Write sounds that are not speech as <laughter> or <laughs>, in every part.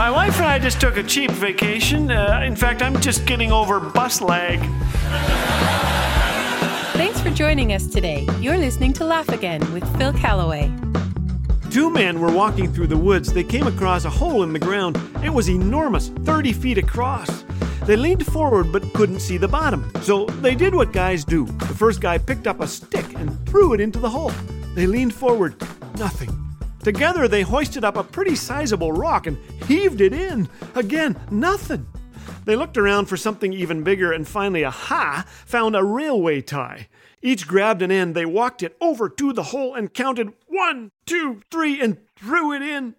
My wife and I just took a cheap vacation. Uh, in fact, I'm just getting over bus lag. Thanks for joining us today. You're listening to Laugh Again with Phil Callaway. Two men were walking through the woods. They came across a hole in the ground. It was enormous, 30 feet across. They leaned forward but couldn't see the bottom. So they did what guys do. The first guy picked up a stick and threw it into the hole. They leaned forward. Nothing. Together they hoisted up a pretty sizable rock and heaved it in. Again, nothing. They looked around for something even bigger and finally, aha, found a railway tie. Each grabbed an end. They walked it over to the hole and counted one, two, three, and threw it in.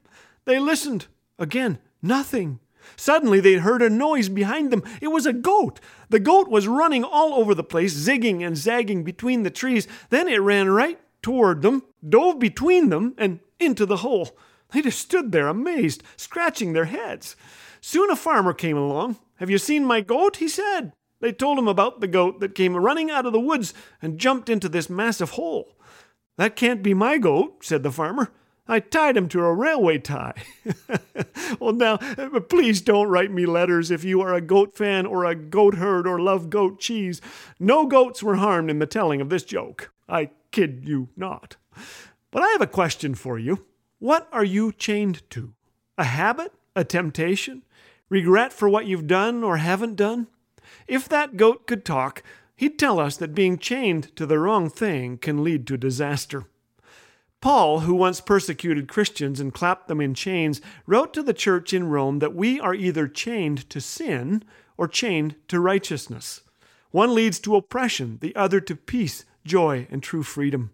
They listened. Again, nothing. Suddenly, they heard a noise behind them. It was a goat. The goat was running all over the place, zigging and zagging between the trees. Then it ran right toward them, dove between them, and into the hole. They just stood there amazed, scratching their heads. Soon a farmer came along. Have you seen my goat? he said. They told him about the goat that came running out of the woods and jumped into this massive hole. That can't be my goat, said the farmer. I tied him to a railway tie. <laughs> well, now, please don't write me letters if you are a goat fan or a goat herd or love goat cheese. No goats were harmed in the telling of this joke. I kid you not. But I have a question for you. What are you chained to? A habit? A temptation? Regret for what you've done or haven't done? If that goat could talk, he'd tell us that being chained to the wrong thing can lead to disaster. Paul, who once persecuted Christians and clapped them in chains, wrote to the church in Rome that we are either chained to sin or chained to righteousness. One leads to oppression, the other to peace, joy, and true freedom.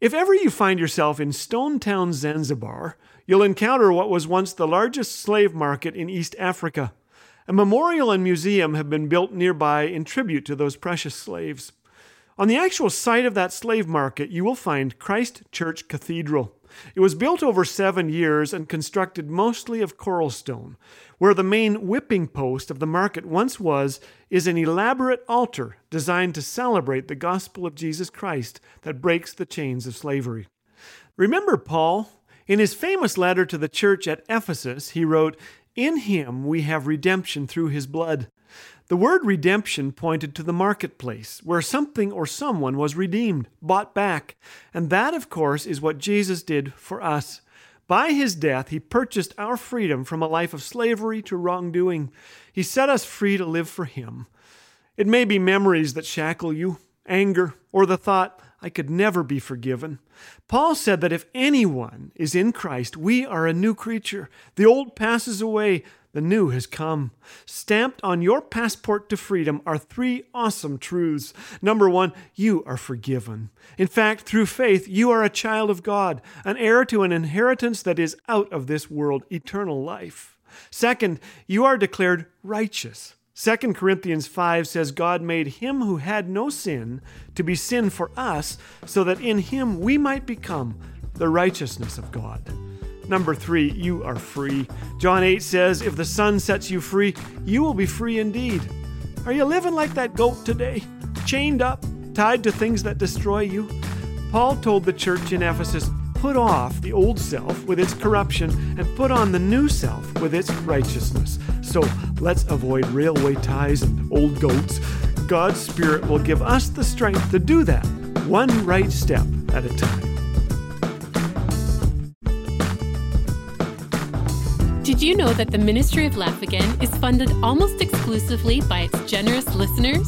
If ever you find yourself in Stone Town, Zanzibar, you'll encounter what was once the largest slave market in East Africa. A memorial and museum have been built nearby in tribute to those precious slaves. On the actual site of that slave market, you will find Christ Church Cathedral. It was built over seven years and constructed mostly of coral stone. Where the main whipping post of the market once was, is an elaborate altar designed to celebrate the gospel of Jesus Christ that breaks the chains of slavery. Remember Paul? In his famous letter to the church at Ephesus, he wrote, In him we have redemption through his blood the word redemption pointed to the marketplace, where something or someone was redeemed, bought back. And that, of course, is what Jesus did for us. By his death, he purchased our freedom from a life of slavery to wrongdoing. He set us free to live for him. It may be memories that shackle you, anger, or the thought, I could never be forgiven. Paul said that if anyone is in Christ, we are a new creature. The old passes away, the new has come. Stamped on your passport to freedom are three awesome truths. Number one, you are forgiven. In fact, through faith, you are a child of God, an heir to an inheritance that is out of this world, eternal life. Second, you are declared righteous. 2 Corinthians 5 says, God made him who had no sin to be sin for us, so that in him we might become the righteousness of God. Number three, you are free. John 8 says, If the Son sets you free, you will be free indeed. Are you living like that goat today? Chained up, tied to things that destroy you? Paul told the church in Ephesus, Put off the old self with its corruption and put on the new self with its righteousness. So let's avoid railway ties and old goats. God's Spirit will give us the strength to do that, one right step at a time. Did you know that the Ministry of Laugh Again is funded almost exclusively by its generous listeners?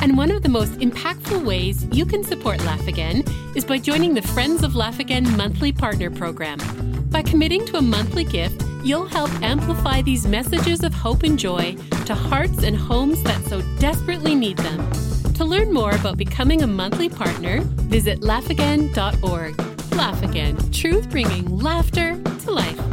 And one of the most impactful ways you can support Laugh Again is by joining the Friends of Laugh Again monthly partner program. By committing to a monthly gift, you'll help amplify these messages of hope and joy to hearts and homes that so desperately need them. To learn more about becoming a monthly partner, visit laughagain.org. Laugh Again, truth bringing laughter to life.